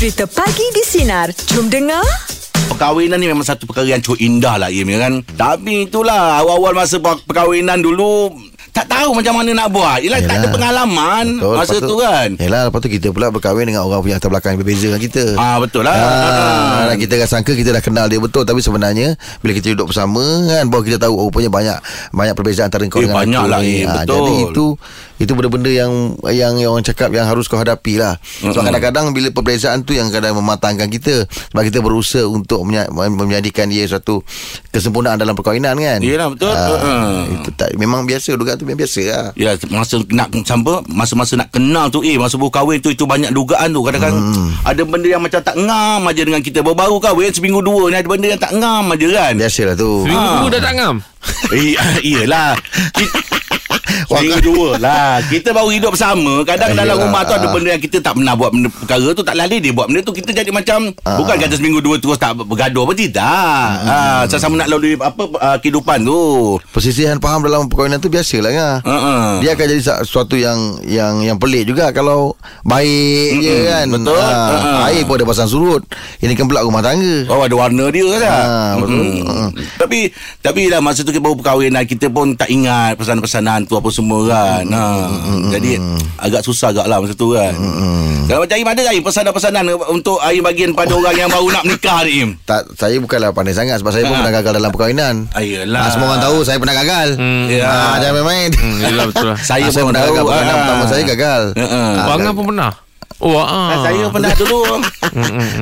Cerita Pagi di Sinar. Jom dengar. Perkahwinan ni memang satu perkara yang cukup indah lah Im, ya kan Tapi itulah Awal-awal masa per- perkahwinan dulu Tak tahu macam mana nak buat Yelah tak ada Yelah. pengalaman Betul, Masa lepas tu kan Yelah lepas tu kita pula berkahwin dengan orang punya latar belakang yang berbeza dengan kita Ah betul lah Ah, dan kita dah sangka kita dah kenal dia betul tapi sebenarnya bila kita duduk bersama kan baru kita tahu oh, rupanya banyak banyak perbezaan antara kau Eh, dengan banyak aku lah, eh, Ah, betul. jadi itu itu benda-benda yang yang yang orang cakap yang harus kau hadapi lah. Sebab Mm-mm. kadang-kadang bila perbezaan tu yang kadang mematangkan kita sebab kita berusaha untuk menjadikan dia satu kesempurnaan dalam perkahwinan kan. Yelah, betul. Ah, Uh-uh. Itu tak memang biasa dugaan tu memang biasa lah. Ya masa nak sampai masa-masa nak kenal tu eh masa baru kahwin tu itu banyak dugaan tu kadang-kadang Hmm. ada benda yang macam tak ngam aja dengan kita baru-baru kahwin seminggu dua ni ada benda yang tak ngam aja kan. Biasalah tu. Seminggu Ah. dulu dah tak ngam Eh, iyalah. Kita, Seminggu dua lah Kita baru hidup bersama Kadang dalam Yelah, rumah tu Ada benda yang kita tak pernah buat benda, Perkara tu tak lalih dia buat benda tu Kita jadi macam Ah. Bukan kata seminggu dua terus tak bergaduh apa Tidak ah, Sama-sama nak lalui apa ah, kehidupan tu Persisihan faham dalam perkahwinan tu biasalah kan. uh-uh. Dia akan jadi sesuatu yang yang yang pelik juga kalau baik je Mm-mm, kan. betul. Ah, Ha-ha. Air pun ada pasang surut. Ini kan pula rumah tangga. Oh ada warna dia kan Ah, betul. Tapi Tapi lah masa tu kita baru perkahwinan Kita pun tak ingat Pesanan-pesanan tu Apa semua kan ha. Jadi Agak susah agak lah Masa tu kan Kalau macam Im ada tak Im Pesanan-pesanan Untuk Im bagian pada orang yang baru nak menikah ni Im Tak saya bukanlah pandai sangat sebab saya pun Ah. pernah gagal dalam perkahwinan. Ayolah Ah, semua orang tahu saya pernah gagal. Hmm. Ya. Ah, jangan main-main. Hmm, Yelah betul lah Saya Ah, pun pernah tahu. gagal perkahwinan Ah. pertama saya gagal. Ha, ha. Abang pun pernah Oh ah. Saya pernah dulu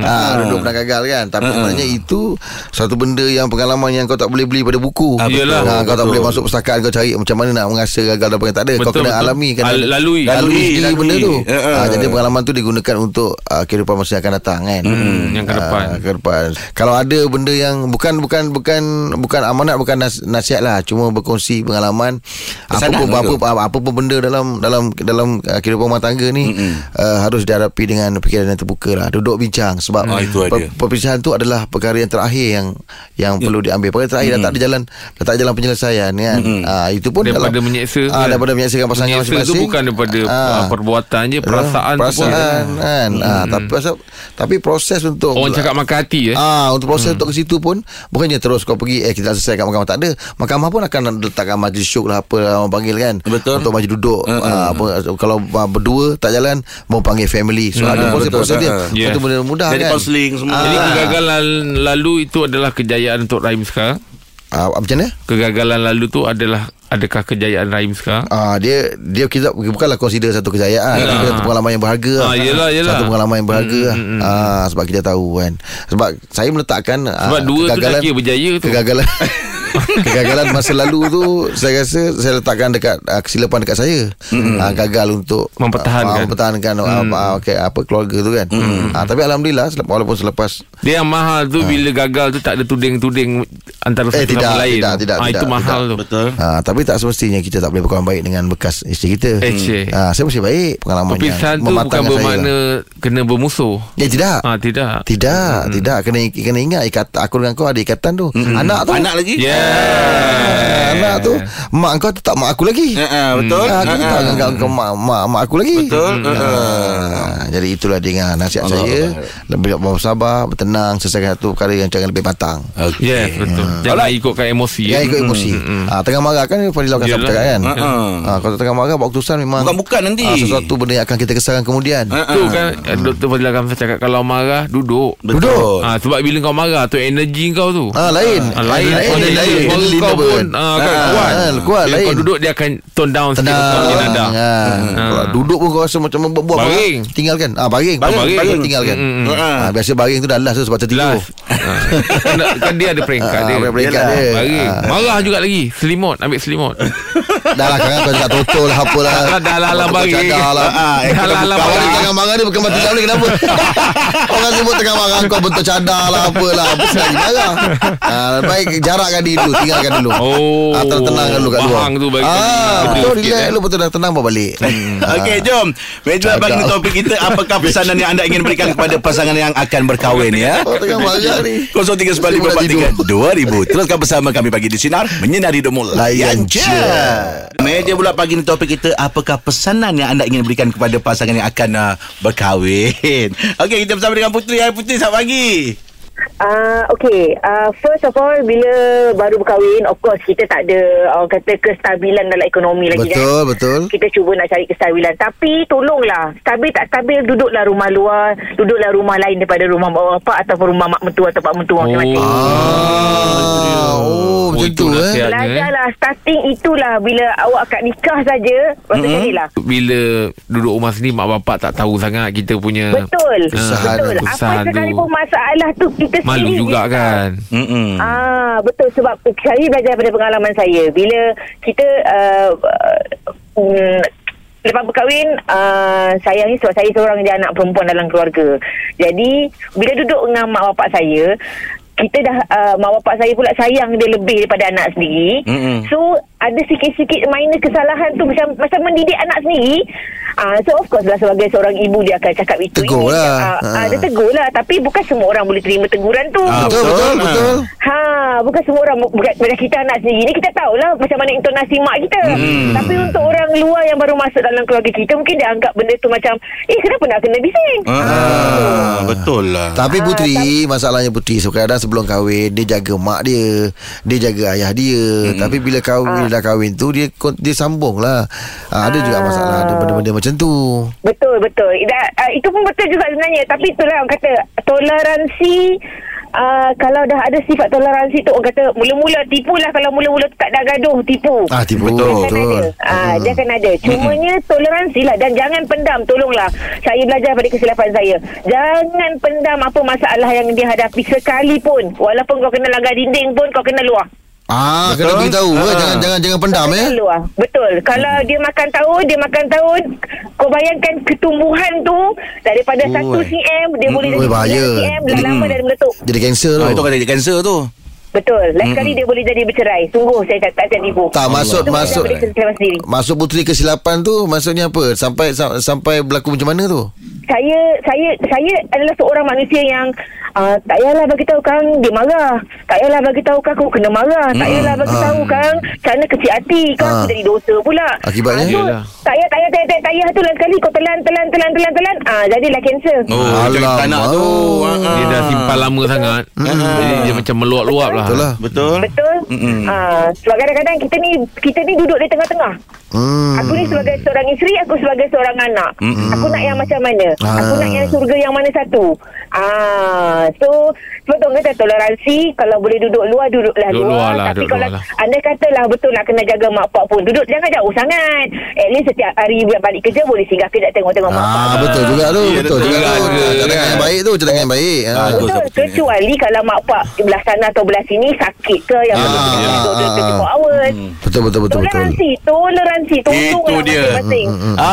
Ah, duduk pernah gagal kan Tapi sebenarnya itu Satu benda yang pengalaman Yang kau tak boleh beli pada buku Ah, betul, Yelah. Ah, Kau tak betul. boleh masuk pustakaan Kau cari macam mana nak mengasah gagal dan tak ada Kau Betul, kena betul. alami kena Al- lalui. Lalui Lalui, lalui. benda tu ha. Ah, Jadi pengalaman tu digunakan untuk ah, Kehidupan masa yang akan datang kan Hmm, yang ke depan. Ah, ke depan Kalau ada benda yang Bukan bukan bukan Bukan amanat Bukan nas, nasihat lah Cuma berkongsi pengalaman apa pun, apa, apa, apa pun benda dalam Dalam dalam ah, kehidupan rumah tangga ni uh, Harus dihadapi dengan Fikiran yang terbuka lah Duduk bincang Sebab Ah, itu per- perpisahan tu adalah perkara yang terakhir yang yang perlu diambil. Perkara terakhir dah tak ada jalan dah tak ada jalan penyelesaian kan. Ah itu pun Daripada dalam menyeksa ah kan? daripada menyeksakan pasangan Menyeksa tu masing-masing. bukan daripada Ah. ah. perbuatan je Perasaan, tu pun perasaan kan. Ah tapi pasal tapi proses untuk Orang cakap makan hati eh Ah untuk proses untuk ke situ pun bukannya terus kau pergi eh kita dah selesai kat mahkamah tak ada. Mahkamah pun akan letakkan majlis syuk lah apa lah orang panggil kan. Betul. Untuk majlis duduk. Ah, apa kalau berdua tak jalan mau panggil family. So ada betul. proses-proses dia. Uh, uh. Yeah. Satu benda mudah Jadi kan. kaunseling semua Jadi Ah. kegagalan lalu itu adalah kejayaan untuk Rahim sekarang Ah, macam mana? Kegagalan lalu tu adalah Adakah kejayaan Rahim sekarang Ah dia dia kita bukanlah consider satu kejayaan, Ya. yeah. satu pengalaman yang berharga. lah. Ah, yelah, yelah. Satu pengalaman yang berharga. Mm, lah. mm, mm. Ah sebab kita tahu kan. Sebab saya meletakkan Sebab ah, dua tu dah kira berjaya tu Kegagalan Kegagalan masa lalu tu Saya rasa Saya letakkan dekat uh, Kesilapan dekat saya. Mm-hmm. uh, Gagal untuk Mempertahankan. uh, Mempertahankan. Mm. uh, okay, apa, Keluarga tu kan. Mm. uh, Tapi Alhamdulillah selep- Walaupun selepas Dia yang mahal tu Bila gagal tu Tak ada tuding-tuding Antara Ah. Eh satu tidak sama lain. Tidak tidak, ah, tidak Itu mahal tidak. tu. Betul. Uh, Tapi tak semestinya Kita tak boleh berkawan baik Dengan bekas isteri kita. Eh, uh, Saya mesti baik Pengalaman Perpisahan yang tu bukan bermakna saya. Kena bermusuh. Ya tidak. Ah Tidak. Tidak Tidak. Kena kena ingat ikat, Aku dengan kau ada ikatan tu. Anak tu. Anak lagi? Yeah Anak tu Mak kau tetap mak aku lagi. Ha, ha, Betul. Ah, aku tak anggap kau mak, mak, mak aku lagi. Betul. Ah, Jadi itulah dengan nasihat Allah saya. Allah. Lebih bersabar Bertenang Selesaikan satu perkara yang jangan lebih matang. Okey. Yes betul. Jangan ikutkan emosi Jangan eh. ikut emosi. Ah, Tengah marah kan Fadil akan sampai cakap kan? Ha, ha. ah, Kalau tengah marah Buat keputusan memang Bukan-bukan nanti. ah, Sesuatu benda yang akan kita kesalkan kemudian. Ha, ha. Tu kan? Eh, Dr. Fadil Kamsa cakap Kalau marah Duduk. Betul. Ah, sebab bila kau marah tu energi kau tu. Ah, lain. Ah, lain. lain, Lain, lain, Suara lain, kau pun ah, kan, Ah, kuat. kuat, Bila lain. kau duduk dia akan tone down sikit. Kau punya nada. ha. Kalau Duduk pun kau rasa macam buat Baring. Tinggalkan ah, Baring Baring, Baring. Tinggalkan Mm, mm, mm. ah, Biasa baring tu dah last tu Sebab tertidur. Ah. kan, kan dia ada peringkat Ah, dia. ada peringkat dia. Baring. Ah. Marah juga lagi. Selimut. Ambil selimut. Dah lah sekarang kau cakap total lah Apa lah Dah lah, lah, Kau baring. Lah Ah, eh, Dah lah, lah, baring. tengah marah ni Bukan mati ni kenapa Orang sebut tengah marah Kau bentuk cadar lah Apalah Apa lagi marah ah, Baik jarakkan diri dulu Tinggalkan dulu Oh. ah, Tenangkan dulu kat luar Bahang tu bagi ah, Betul sikit, relax eh. dulu Betul dah tenang balik Ah. Okey, jom. Meja bagi ni topik kita apakah pesanan yang anda ingin berikan kepada pasangan yang akan berkahwin ya? Oh tengah marah ni 0395432000 Teruskan bersama kami pagi di Sinar Menyinari Hidupmu Layan je je. Meja pula pagi ni topik kita Apakah pesanan yang anda ingin berikan kepada pasangan yang akan uh, berkahwin Okey kita bersama dengan Putri Hai Putri selamat pagi Uh, okay, uh, first of all, bila baru berkahwin, of course, kita tak ada, orang kata, kestabilan dalam ekonomi lagi kan. Betul, betul. Kita cuba nak cari kestabilan. Tapi, tolonglah, stabil tak stabil, duduklah rumah luar, duduklah rumah lain daripada rumah mak bapak ataupun rumah mak mentua atau pak mentua masing-masing. Ah, oh, macam itu tu eh. nasihatnya, eh. Starting itulah bila awak akad nikah saja, Mm-mm. jadilah. Bila duduk rumah sendiri mak bapak tak tahu sangat kita punya Betul, Kesusahan betul. tu. Apa sekalipun masalah tu, kita malu sendiri juga je. kan. Mm-mm. Ah betul sebab saya belajar daripada pengalaman saya bila kita uh, uh, lepas berkahwin uh, saya ni sebab saya seorang je anak perempuan dalam keluarga. Jadi bila duduk dengan mak bapak saya kita dah uh, mak bapak saya pula sayang dia lebih daripada anak sendiri. Mm-mm. So ada sikit-sikit minor kesalahan tu macam macam mendidik anak sendiri. Ah uh, so of course lah sebagai seorang ibu dia akan cakap itu. Tegur Ini, lah. ah, Ha. ah, dia tegur lah tapi bukan semua orang boleh terima teguran tu. Ah, Betul, betul, Betul. betul. Ha, bukan semua orang bukan kita anak sendiri ni kita tahulah macam mana intonasi mak kita. Hmm. Tapi untuk orang luar yang baru masuk dalam keluarga kita mungkin dia anggap benda tu macam eh kenapa nak kena bising? Ah, betul lah Tapi Ah, Putri Masalahnya Putri so, Kadang-kadang sebelum kahwin Dia jaga mak dia Dia jaga ayah dia. Tapi bila kahwin Dah kahwin tu Dia dia sambung lah. Ah, Ada juga masalah Ada benda-benda macam tu. Betul betul. Da, uh, itu pun betul juga sebenarnya. Tapi itulah orang kata toleransi Uh, kalau dah ada sifat toleransi tu orang kata mula-mula tipulah kalau mula-mula tu tak ada gaduh tipu Ah tipu Betul. Dia akan betul. ada. Ah, dia ada. Cumanya toleransi lah dan jangan pendam. Tolonglah. Saya belajar pada kesilapan saya. Jangan pendam apa masalah yang dia hadapi sekalipun. Walaupun kau kena langgar dinding pun kau kena luar. Ah Betul. kena beritahu Ah. ah. Jangan jangan jangan pendam eh kena luar. Betul. Kalau dia makan tahun, dia makan tahun. Kau bayangkan ketumbuhan tu daripada Oh, 1 eh. cm dia boleh Oi, jadi bahaya. 9 cm dah lama dah meletup. Jadi kanser tu ah, Itu kan jadi kanser tu Betul. Lain kali dia boleh jadi bercerai. Sungguh saya tak tak tak tipu. Tak maksud Itu belajar Masuk sendiri. Masuk Putri kesilapan tu Maksudnya apa Sampai sam- sampai berlaku macam mana tu saya saya saya adalah seorang manusia yang uh, tak payahlah bagi tahu kang dia marah. Tak payahlah bagi tahu kang aku kena marah. Tak payahlah bagi ah. tahu kang sana kecil hati kang Ah. jadi dosa pula. Akibatnya? Ah, so, tak payah tak payah tak payah, tak payah tu lain sekali kau telan telan telan telan telan ah jadilah kanser. Oh Alamak tak nak tu Ah, ah. Dia dah simpan lama sangat. Jadi dia macam meluap-luap lah. Betul lah Betul Betul? Ah, sebab kadang-kadang kita ni kita ni duduk di tengah-tengah. Hmm. Aku ni sebagai seorang isteri, aku sebagai seorang anak. Mm-mm. Aku nak yang macam mana? Ah. Aku nak yang surga yang mana satu? Ah, so betul kata toleransi kalau boleh duduk luar duduklah Duduk luar. luar lah, Tapi duduk kalau luar lah. anda katalah betul nak kena jaga mak pak pun duduk jangan jauh sangat. At least setiap hari bila balik kerja boleh singgah kejap tengok-tengok mak pak. Ah betul juga tu Ya, Betul betul juga tu Cadangan Kan? yang baik tu Cadangan yang baik ah. Betul, kecuali kalau mak pak belah sana atau belah sini sakit ke yang perlu Ah, kita ah, duduk ah, 24 ah. hours. Betul betul betul betul Toleransi, toleransi, Itu dia. masing-masing.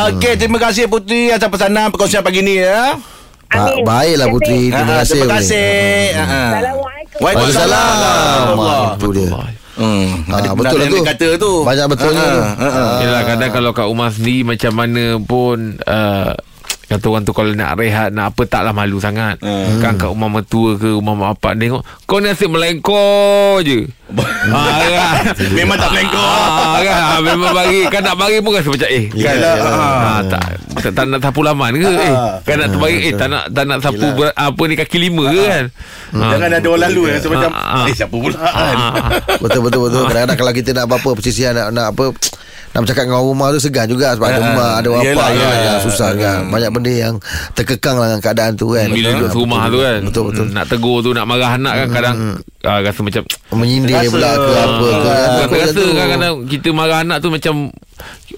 Okey, terima kasih Putri atas pesanan perkongsian pagi ni ya. Ba- Amin. Baiklah Putri Terima Ah, kasih Terima kasih. Ah, ah. Assalamualaikum. Waalaikumsalam. Allah. Itu dia Hmm, Ah, ada betul lah benar yang tu. dia kata tu. Banyak betulnya Ah, tu. ah, ah. Yelah kadang kalau kat rumah sendiri Macam mana pun uh, Kata orang tu kalau nak rehat Nak apa taklah malu sangat Hmm. Kan kat rumah mertua ke Rumah mak bapak Tengok Kau ni asyik melengkor je ha, kan? Memang tak melengkor. Ah, kan? Memang bagi Kan nak bagi pun rasa macam Eh kan Yelah. ah, tak, tak, tak nak sapu laman ke Eh kan nak terbagi Eh tak nak tak nak sapu ber, Apa ni kaki lima ke kan. Jangan ada orang lalu rasa macam eh siapa pula kan. Ah. Betul betul betul Kadang-kadang kalau kita nak apa Persisian nak, nak apa nak bercakap dengan orang rumah tu segan juga sebab ada Ah, rumah ada apa yelah, kan yelah. yang susah kan banyak benda yang terkekang lah dengan keadaan tu kan Bila duduk Betul, rumah betul, tu kan betul betul Nak tegur tu Nak marah anak kan Kadang ah, Rasa macam menyindir Rasa. pula ke apa ke kan Rasa, tu. kadang-kadang kita marah anak tu macam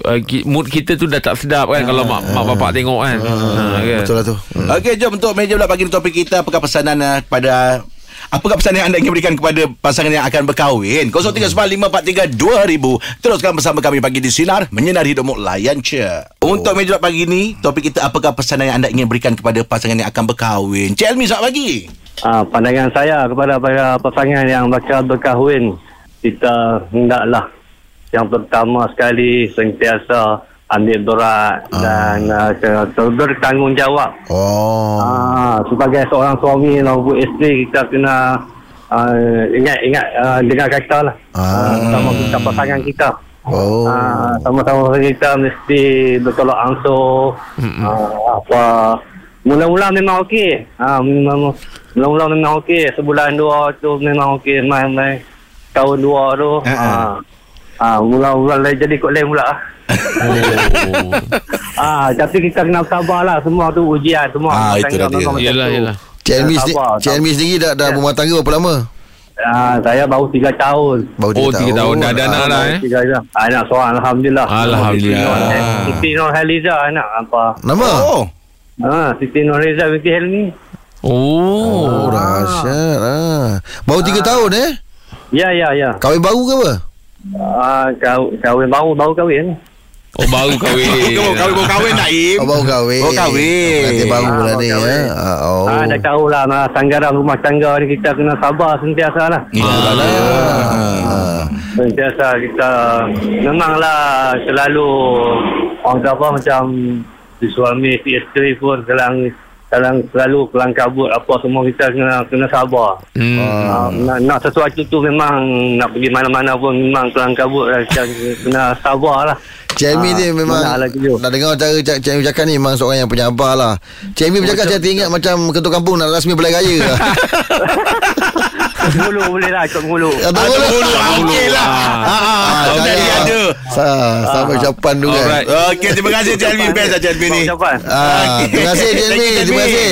uh, mood kita tu dah tak sedap kan kalau mak mak bapak tengok kan. Ha, kan? betul lah tu Hmm. Okey, jom untuk meja pula pagi ni topik kita apakah pesanan uh, kepada Apakah pesanan yang anda ingin berikan kepada pasangan yang akan berkahwin? 0395432000. Teruskan bersama kami pagi di Sinar. Menyinari hidupmu. Layan je. Untuk meja pula pagi ni, topik kita apakah pesanan yang anda ingin berikan kepada pasangan yang akan berkahwin? Cik Elmi, selamat pagi. Ah, pandangan saya kepada para pasangan yang bakal berkahwin kita hendaklah yang pertama sekali sentiasa ambil berat dan uh, ke- bertanggungjawab. oh. Ah, sebagai seorang suami maupun isteri kita kena uh, ingat ingat uh, dengar kata lah. Ah. uh, sama kita pasangan kita. Oh. Ah, sama-sama kita mesti bertolak ansur ah, apa mula-mula memang okey. Ah, mula- mula-mula memang okey. Sebulan dua tu memang okey main-main. Tahun dua tu Ah, ah, ah, mula-mula lain jadi kot lain pula Oh. ah, tapi kita kena sabar lah semua tu ujian semua Ah, itu dia. tu. yelah. Cik Elmi, Sabar, sendiri, sabar. Cik Elmi sendiri dah, dah berumah tangga berapa lama? Ah, saya baru tiga tahun Baru Oh, tiga tahun. Dah ada anak dah eh. Tiga tahun. Anak seorang Alhamdulillah Alhamdulillah. Siti Nur Haliza anak apa Nama? Oh. Ah, Siti Nurhaliza binti Helmi. Oh. Oh, dahsyat. Ah. Baru tiga tahun eh? Ya, ya, ya. Kahwin baru ke apa? Ah, kau kahwin baru baru kahwin. Oh, baru kahwin. Kau kahwin kau kahwin Naim. Oh, baru kahwin. Oh, kahwin. Nanti baru Ah, lah baru ni. Ya. Ah, oh. Ah, dah tahu lah nah, sanggaran rumah tangga ni kita kena sabar sentiasa lah. Iyalah. Ah. Sentiasa kita memanglah selalu orang kata apa macam si suami si isteri pun selang selang selalu kelang kabut apa semua kita kena kena sabar. Hmm. Uh, nak, nak sesuatu tu memang nak pergi mana-mana pun memang kelang kabut lah. Kita kena sabar lah. Cik Elmi Ah, ni memang lah. Nak dengar cara Cik Cik Elmi cakap ni Memang seorang yang penyabar lah Cik Elmi bercakap Saya teringat macam Ketua kampung nak rasmi belai raya lah Ngulu boleh lah ikut ngulu. Kata Ada boleh bulu okey lah. Ha ah, Ah, jadi saya- ada. Sa- Sama ucapan tu kan. Okey, terima kasih Cik Alvin Best lah Cik Alvin ni. Ah, Terima kasih Cik you, Terima kasih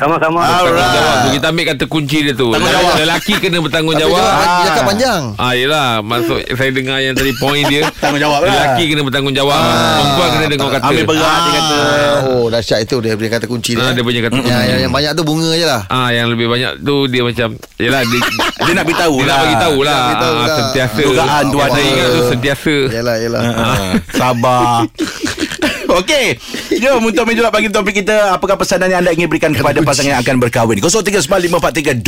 Sama-sama. Alright. Kita ambil kata kunci dia tu Tanggungjawab. Lelaki kena bertanggungjawab dia dia cakap panjang Ah yelah Maksud saya dengar yang tadi Point dia Tanggungjawab lah. Lelaki kena bertanggungjawab Perempuan kena dengar kata Ambil berat dia kata. Oh dahsyat itu Dia punya kata kunci dia Ah, dia punya kata yang, yang, yang banyak tu bunga je lah Ah yang lebih banyak tu dia macam yalah dia Dia nak beritahu dia lah. nak bagi tahu lah. Dia nak beritahu Ah, lah. Sentiasa. Dugaan tu ada. Saya ingat tu sentiasa. Yelah yelah Ah, Sabar Okey. Jom untuk menjawab pagi topik kita Apakah pesanan yang anda ingin berikan Kepada pasangan yang akan berkahwin? 0395432000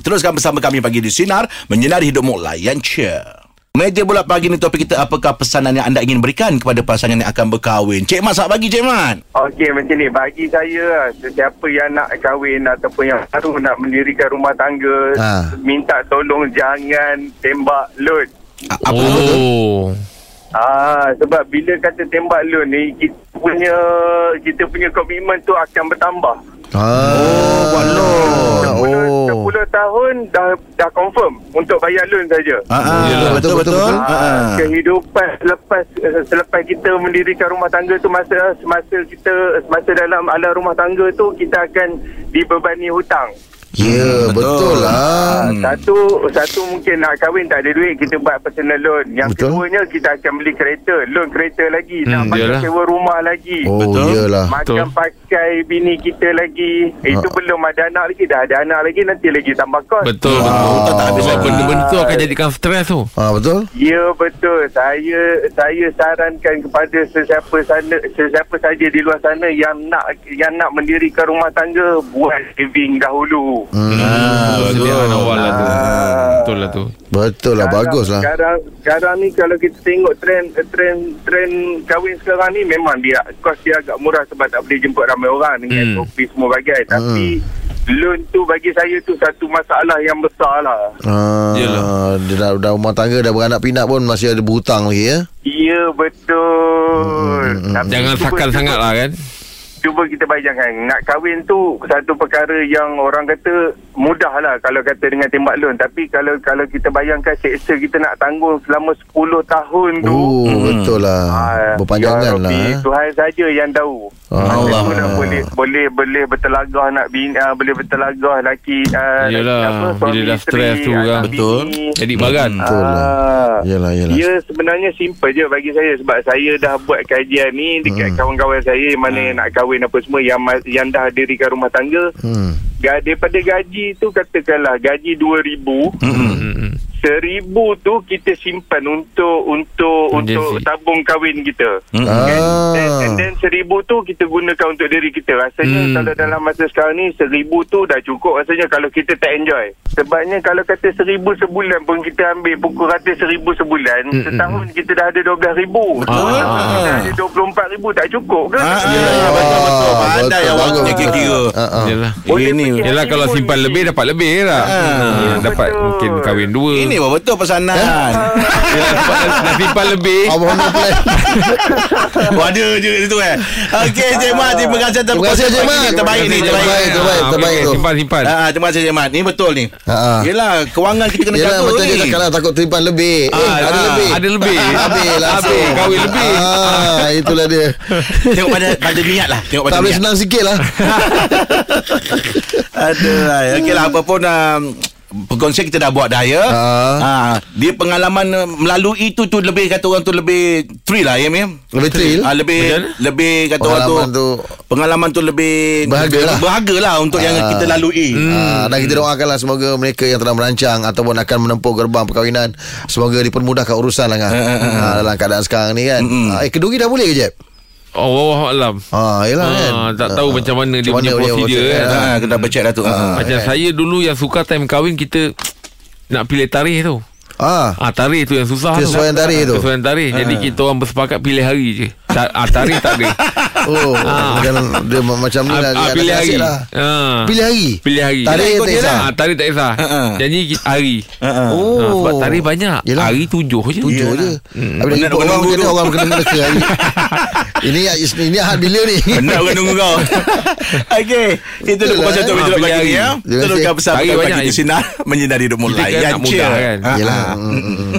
Teruskan bersama kami pagi di Sinar Menyinari hidupmu. Layan Cheer Meja bulat pagi ni topik kita Apakah pesanan yang anda ingin berikan Kepada pasangan yang akan berkahwin? Cik Mat, selamat pagi Cik Mat. Okey macam ni. Bagi saya sesiapa yang nak kahwin ataupun yang baru nak mendirikan rumah tangga Ha. minta tolong jangan tembak load. A- Apa tu? Oh. Ah sebab bila kata tembak load ni kita punya kita punya komitmen tu akan bertambah. Oh buat loan 10, Oh 10 tahun dah dah confirm untuk bayar loan saja. Ah, ah, Yelah, betul betul, betul. betul. Ah, ah. Ah, kehidupan selepas eh, selepas kita mendirikan rumah tangga tu masa semasa kita semasa dalam alam rumah tangga tu kita akan dibebani hutang. Ya betul. betul lah Hmm. Satu satu mungkin nak kahwin tak ada duit kita buat personal loan. Yang Betul. keduanya kita akan beli kereta, loan kereta lagi, nak Hmm, bayar yalah. sewa rumah lagi. Oh Betul. iyalah Makan Betul. pakai bini kita lagi. Itu Ah. belum ada anak lagi. Dah ada anak lagi nanti lagi tambah kos. Betul Wow. betul. Tak- tak Sebab lagi. benda-benda tu akan jadikan stres tu. Ah betul Ya betul. Saya saya sarankan kepada sesiapa sana sesiapa saja di luar sana yang nak yang nak mendirikan rumah tangga buat saving dahulu. Hmm. Ah, Persediaan awal lah tu. Ah. Betul lah tu. Betul lah bagus lah Sekarang sekarang ni kalau kita tengok trend trend trend kahwin sekarang ni memang dia kos dia agak murah sebab tak boleh jemput ramai orang dengan Hmm. kopi semua bagai tapi loan tu bagi saya tu satu masalah yang besar lah. Ah, dia dah, dah rumah tangga dah beranak pinak pun masih ada berhutang lagi ya. Ya betul. Hmm, Tapi Jangan cuba- sakal cuba- sangat lah kan. Cuba kita bayangkan Nak kahwin tu Satu perkara yang Orang kata Mudah lah Kalau kata dengan tembak loan. Tapi kalau kalau kita bayangkan Seksa kita nak tanggung Selama 10 tahun tu. Oh betul lah. Ah, Berpanjangan ya lah Rabbi, eh. Tuhan saja yang tahu. Ah, Allah. nak boleh Boleh boleh bertelagah Nak bina Boleh bertelagah Laki uh, Yelah, bila dah stres tu kan. Betul. Jadi bagan. Betul lah. Ah. Yelah yelah Ya sebenarnya simple je bagi saya sebab saya dah buat kajian ni dekat Hmm. kawan-kawan saya yang mana yang nak kahwin apa semua yang yang dah dirikan rumah tangga hmm. daripada gaji tu katakanlah gaji 2000 Mm-mm. Hmm. Seribu tu kita simpan untuk untuk Emergency. untuk tabung kahwin kita. Hmm. Ah. And, and then seribu tu kita gunakan untuk diri kita. Rasanya Hmm. kalau dalam masa sekarang ni seribu tu dah cukup rasanya kalau kita tak enjoy. Sebabnya kalau kata seribu sebulan pun kita ambil pukul rata seribu sebulan, Hmm, setahun kita dah ada dua belas ribu. Betul. Setahun kita dah ada dua puluh empat ribu tak cukup ke? Ah, Ya, ah, betul betul. Pandai betul, awaknya betul. kira-kira. Ah, ah. Yalah. Boleh Ini fikir Yelah kalau simpan lebih dapat lebih lah. Ah. Ha, dapat mungkin kahwin dua. ini pun betul pesanan. Yelah, sebab dah, dah simpan lebih. Abang no plan. Ada je itu eh. Okey, Cik Mat, terima kasih atas Terima kasih, Cik Mat. Terbaik ni, Terbaik, terbaik. terbaik, Ah, tu. Simpan, simpan. Ah, terima kasih Cik Mat. Ni betul ni. Ha, ha. Yelah, kewangan kita kena Yelah jaga macam ni. dia cakap lah Takut simpan lebih Eh Ah, ada ah, lebih ada lebih. Habis langsung Habis, kahwin lebih. ah, Itulah dia Tengok pada pada niat lah. Tengok pada Tak boleh niat. senang sikit lah Aduh, lah. okey lah apa pun um, perkongsian kita dah buat dah ya. Ah. Ha, dia pengalaman uh, melalui itu tu lebih kata orang tu lebih thrill lah ya Mim. Lebih thrill Ah lebih mana? lebih kata orang tu, Pengalaman tu pengalaman tu lebih Berharga lah. Berharga lah untuk yang Ah. kita lalui. Ah, dan kita doakanlah semoga mereka yang telah merancang ataupun akan menempuh gerbang perkahwinan semoga dipermudahkan urusan lah kan. Ah, dalam keadaan sekarang ni kan. Mm-mm. Ah, eh keduri dah boleh ke Jeb? Oh, Allah alam. Ah, yalah kan. Ah, tak tahu macam mana dia punya prosedur kan. Ha, kena baca dah tu. Ha. Macam saya dulu yang suka time kahwin kita nak pilih tarikh tu. Ah, Ah tarikh tu yang susah Kesesuaian tu. tarikh tu. Kesesuaian tarikh. Jadi kita orang bersepakat pilih hari je. Ta- ah tarikh tak ada. oh, Ah. macam dia macam ni lah. Ah, ah, dia pilih ada hari. Lah. Ah. Pilih hari. Pilih hari. Tarikh tak kisah. lah. Ah, tarikh tak kisah. Ha, ha. Janji ki- hari. Ha, ha. Oh. Ah, sebab tarikh banyak. Yelah. Hari tujuh je. Tujuh je. Hmm. Habis lagi orang orang nunggu kena tu. orang kena kena hari. Ini ini ahad bila ni? Penat orang nunggu kau Okey Itu dulu pasal tu. Kita pagi ni ya. Teruskan bersama Hari kami banyak Pagi di sinar Menyinari Kita Mulai kan nak mudah kan. Ah, Yelah. ah. Mm, mm, mm.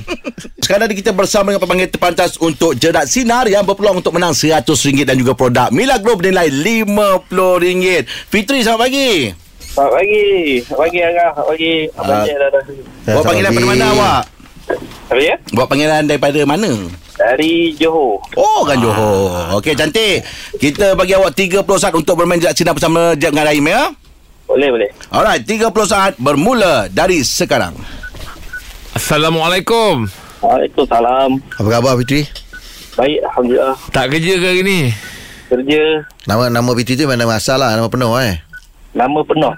Sekarang ni kita bersama dengan pemanggil terpantas untuk Jerat Sinar yang berpeluang untuk menang RM100 dan juga produk Milagro bernilai RM50. Fitri, selamat pagi. Selamat pagi. Selamat pagi Angah. Selamat pagi. Abang Ah. Cik dah dah. Buat panggilan daripada mana pagi. awak? Apa ya? Buat panggilan daripada mana? Dari Johor. Oh, kan Johor. Okey, cantik. Kita bagi awak 30 saat untuk bermain Jerat Sinar bersama Jeb dengan Rahim ya. Boleh, boleh. Alright, 30 saat bermula dari sekarang. Assalamualaikum. Waalaikumsalam. Apa khabar Fitri? Baik, Alhamdulillah. Tak kerja ke hari ni? Kerja Nama nama Fitri tu mana asal lah Nama penuh eh nama penuh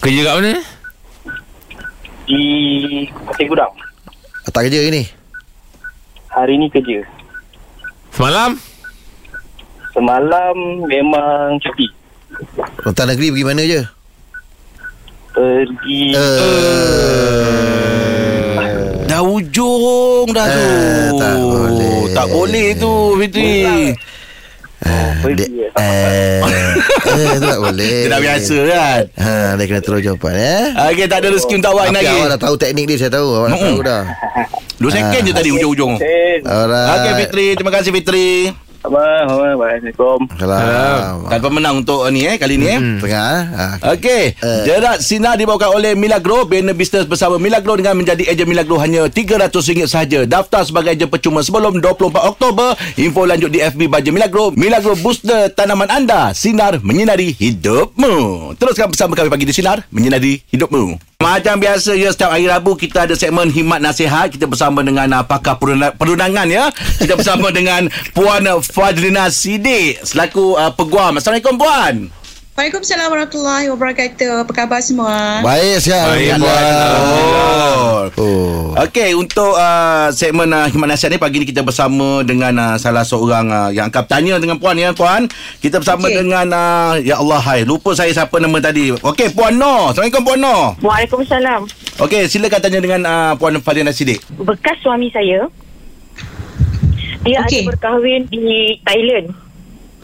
Kerja kat mana? Di Pasir Gudang. Tak kerja hari ni Hari ni kerja. Semalam? Semalam memang cuti. Rentan negeri pergi mana je Pergi Eh, Dah ujung dah tu. Eh, tak boleh. Tak boleh tu, Fitri. Dia, eh, eh, tu tak boleh Dia dah biasa kan? ha, Dia kena terus jawapan eh Okey, tak ada rezeki untuk awak lagi. awak dah tahu teknik dia Saya tahu Awak dah tahu dah Dua second je tadi ujung-ujung. Eh, Alright Okey, Fitri. Terima kasih, Fitri. Abang, abang, Assalamualaikum. Salam. Tanpa menang untuk ni eh, kali ni eh. Tengah eh? ha. Okey, Eh. Jerat Sinar dibawakan oleh Milagro. Bina bisnes bersama Milagro Dengan menjadi ejen Milagro Hanya RM300 sahaja. Daftar sebagai ejen percuma Sebelum 24 Oktober. Info lanjut di FB Baja Milagro. Milagro booster tanaman anda. Sinar menyinari hidupmu. Teruskan bersama kami pagi di Sinar Menyinari hidupmu macam biasa ya setiap hari Rabu kita ada segmen Himat Nasihat kita bersama dengan uh, pakar perundangan ya. Kita bersama dengan Puan Fadlina Sidik selaku uh, peguam. Assalamualaikum puan. Waalaikumsalam warahmatullahi wabarakatuh. Apa khabar semua? Baik siap Baik, Alhamdulillah. Oh. Oh. Okey, untuk uh, segmen uh, Himat Nasihat ni pagi ni kita bersama dengan uh, salah seorang uh, yang akan bertanya dengan puan ya puan. Kita bersama Okey. dengan uh, ya Allah hai lupa saya siapa nama tadi. Okey, puan Noh. Assalamualaikum puan Noh. Waalaikumsalam. Okey, silakan tanya dengan uh, puan Fadlina Sidik. Bekas suami saya, dia Okey. ada berkahwin di Thailand.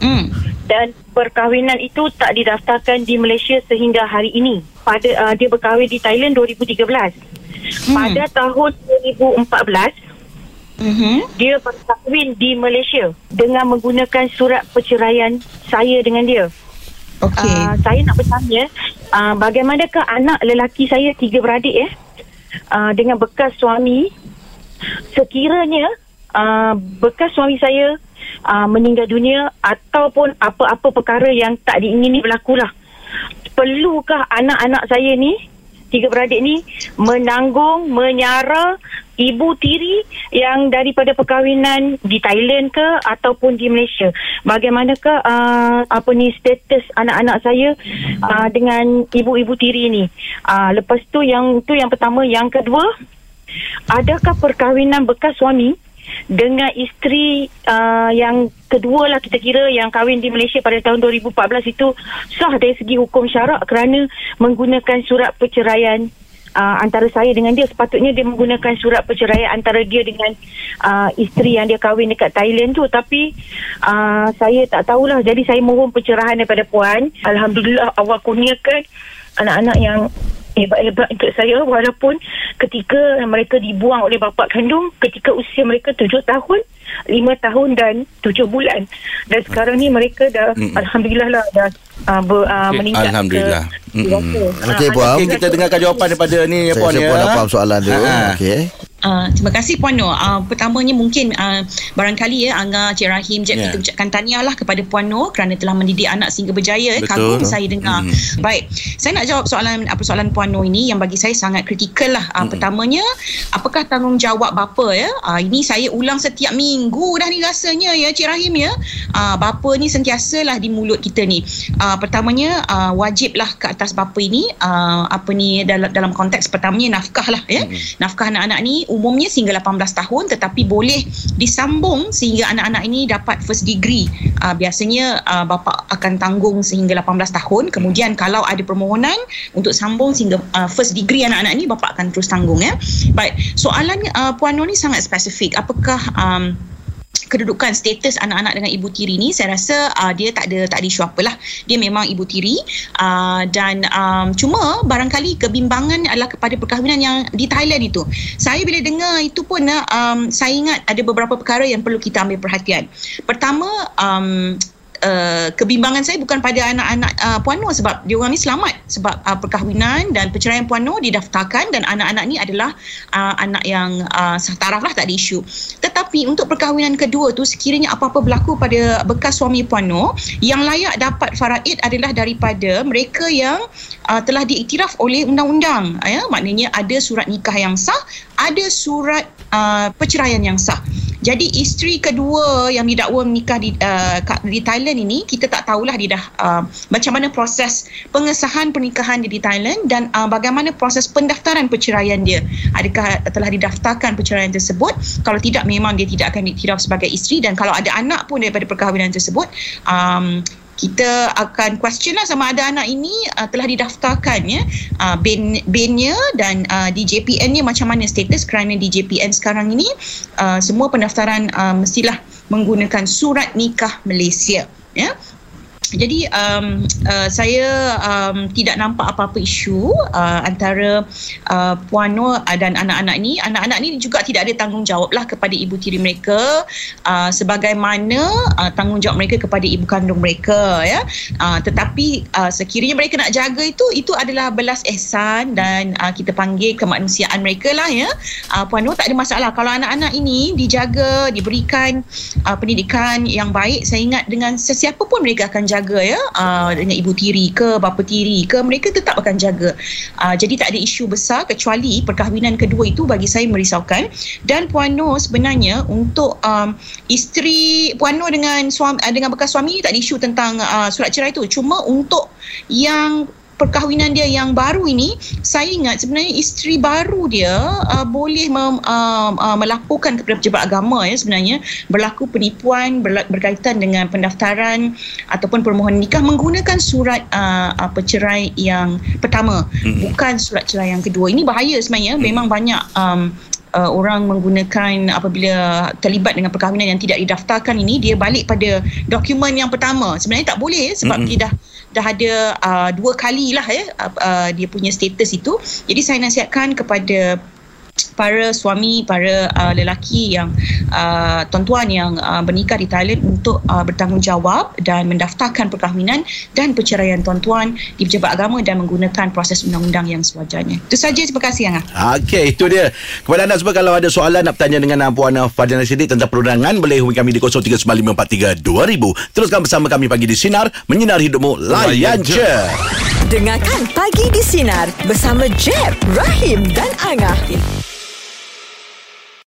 Hmm. Dan perkahwinan itu tak didaftarkan di Malaysia sehingga hari ini. Pada uh, dia berkahwin di Thailand 2013. Hmm. Pada tahun 2014 Mhm. dia berkahwin di Malaysia dengan menggunakan surat perceraian saya dengan dia. Okey. Uh, saya nak bertanya uh, bagaimanakah anak lelaki saya tiga beradik eh uh, dengan bekas suami sekiranya uh, bekas suami saya uh, meninggal dunia ataupun apa-apa perkara yang tak diingini berlaku lah. Perlukah anak-anak saya ni tiga beradik ni menanggung menyara ibu tiri yang daripada perkahwinan di Thailand ke ataupun di Malaysia. Bagaimanakah uh, apa ni status anak-anak saya uh, dengan ibu-ibu tiri ni? Uh, lepas tu yang tu yang pertama, yang kedua, adakah perkahwinan bekas suami dengan isteri uh, yang kedua lah kita kira yang kahwin di Malaysia pada tahun 2014 itu sah dari segi hukum syarak kerana menggunakan surat perceraian uh, antara saya dengan dia. Sepatutnya dia menggunakan surat perceraian antara dia dengan uh, isteri yang dia kahwin dekat Thailand tu. Tapi uh, saya tak tahulah. Jadi saya mohon pencerahan daripada puan. Alhamdulillah Allah kurniakan anak-anak yang hebat-hebat untuk saya walaupun ketika mereka dibuang oleh bapa kandung ketika usia mereka tujuh tahun lima tahun dan tujuh bulan dan sekarang ni mereka dah Mm-mm. Alhamdulillah lah dah uh, ber, uh, Okey. meningkat Alhamdulillah. ke dewasa. Okey, Ah, Puan. Okey, kita dengarkan jawapan daripada ni Saya puan saya ya. pun dah faham soalan tu. Ha. Okey. Uh, terima kasih Puan Nur. Uh, pertamanya mungkin uh, barangkali ya Angga Cik Rahim Cik Ya. kita ucapkan tahniah lah kepada Puan Nur kerana telah mendidik anak sehingga berjaya. Betul. Kagum saya dengar. Mhm. Baik. Saya nak jawab soalan apa soalan Puan Nur ini yang bagi saya sangat kritikal lah. Uh, Pertamanya apakah tanggungjawab bapa ya? Uh, ini saya ulang setiap minggu dah ni rasanya ya Cik Rahim ya. Uh, bapa ni sentiasalah di mulut kita ni. Uh, pertamanya uh, wajiblah ke atas bapa ini uh, apa ni dalam dalam konteks pertamanya nafkah lah ya. Nafkah anak-anak ni umumnya sehingga 18 tahun tetapi boleh disambung sehingga anak-anak ini dapat first degree. Uh, biasanya uh, bapa akan tanggung sehingga 18 tahun. Kemudian kalau ada permohonan untuk sambung sehingga uh, first degree anak-anak ni bapa akan terus tanggung ya. Baik, soalan uh, Puan Nur ni sangat spesifik. Apakah um, kedudukan status anak-anak dengan ibu tiri ni saya rasa uh, dia tak ada tak ada isu apalah. Dia memang ibu tiri uh, dan um, cuma barangkali kebimbangan adalah kepada perkahwinan yang di Thailand itu. Saya bila dengar itu pun uh, um, saya ingat ada beberapa perkara yang perlu kita ambil perhatian. Pertama um, Uh, kebimbangan saya bukan pada anak-anak uh, Puan Nur sebab dia orang ni selamat sebab uh, perkahwinan dan perceraian Puan Nur didaftarkan dan anak-anak ni adalah uh, anak yang uh, sah taraf lah tak ada isu. Tetapi untuk perkahwinan kedua tu sekiranya apa-apa berlaku pada bekas suami Puan Nur yang layak dapat faraid adalah daripada mereka yang uh, telah diiktiraf oleh undang-undang. Ya maknanya ada surat nikah yang sah ada surat uh, perceraian yang sah jadi isteri kedua yang didakwa menikah di uh, di Thailand ini kita tak tahulah dia dah uh, macam mana proses pengesahan pernikahan dia di Thailand dan uh, bagaimana proses pendaftaran perceraian dia. Adakah telah didaftarkan perceraian tersebut? Kalau tidak memang dia tidak akan diiktiraf sebagai isteri dan kalau ada anak pun daripada perkahwinan tersebut um, kita akan question lah sama ada anak ini uh, telah didaftarkan ya. Uh, bin binnya dan uh, di JPN-nya macam mana status kerana di JPN sekarang ini? Uh, semua pendaftaran uh, mestilah menggunakan surat nikah Malaysia ya jadi um, uh, saya um, tidak nampak apa-apa isu uh, antara uh, Puan Nur uh, dan anak-anak ni. Anak-anak ni juga tidak ada tanggungjawab lah kepada ibu tiri mereka uh, sebagaimana uh, tanggungjawab mereka kepada ibu kandung mereka. ya. Uh, tetapi uh, sekiranya mereka nak jaga itu, itu adalah belas ehsan dan uh, kita panggil kemanusiaan mereka lah ya. Uh, Puan Nur tak ada masalah. Kalau anak-anak ini dijaga, diberikan uh, pendidikan yang baik, saya ingat dengan sesiapa pun mereka akan jaga ya? Uh, dengan ibu tiri ke bapa tiri ke mereka tetap akan jaga. Uh, jadi tak ada isu besar kecuali perkahwinan kedua itu bagi saya merisaukan. Dan Puan Nur sebenarnya untuk um, isteri Puan Nur dengan suami dengan bekas suami tak ada isu tentang uh, surat cerai itu cuma untuk yang perkahwinan dia yang baru ini saya ingat sebenarnya isteri baru dia uh, boleh mem, uh, uh, melaporkan kepada pejabat agama ya sebenarnya berlaku penipuan berla- berkaitan dengan pendaftaran ataupun permohonan nikah menggunakan surat uh, uh, percerai yang pertama. Mm-mm. bukan surat cerai yang kedua. Ini bahaya sebenarnya. Memang banyak um, uh, orang menggunakan apabila terlibat dengan perkahwinan yang tidak didaftarkan ini dia balik pada dokumen yang pertama sebenarnya tak boleh sebab Mm-mm. dia dah dah ada uh, dua kali lah ya uh, uh, dia punya status itu jadi saya nasihatkan kepada para suami, para uh, lelaki yang uh, tuan-tuan yang uh, bernikah di Thailand untuk uh, bertanggungjawab dan mendaftarkan perkahwinan dan perceraian tuan-tuan di pejabat agama dan menggunakan proses undang-undang yang sewajarnya. Itu saja. Terima kasih Angah. Okey, itu dia. Kepada anda semua kalau ada soalan nak bertanya dengan Puan Fadina Siddiq tentang perundangan, boleh hubungi kami di 0395432000. Teruskan bersama kami pagi di Sinar, menyinari hidupmu. Layan je. Dengarkan Pagi di Sinar bersama Jeb, Rahim dan Angah.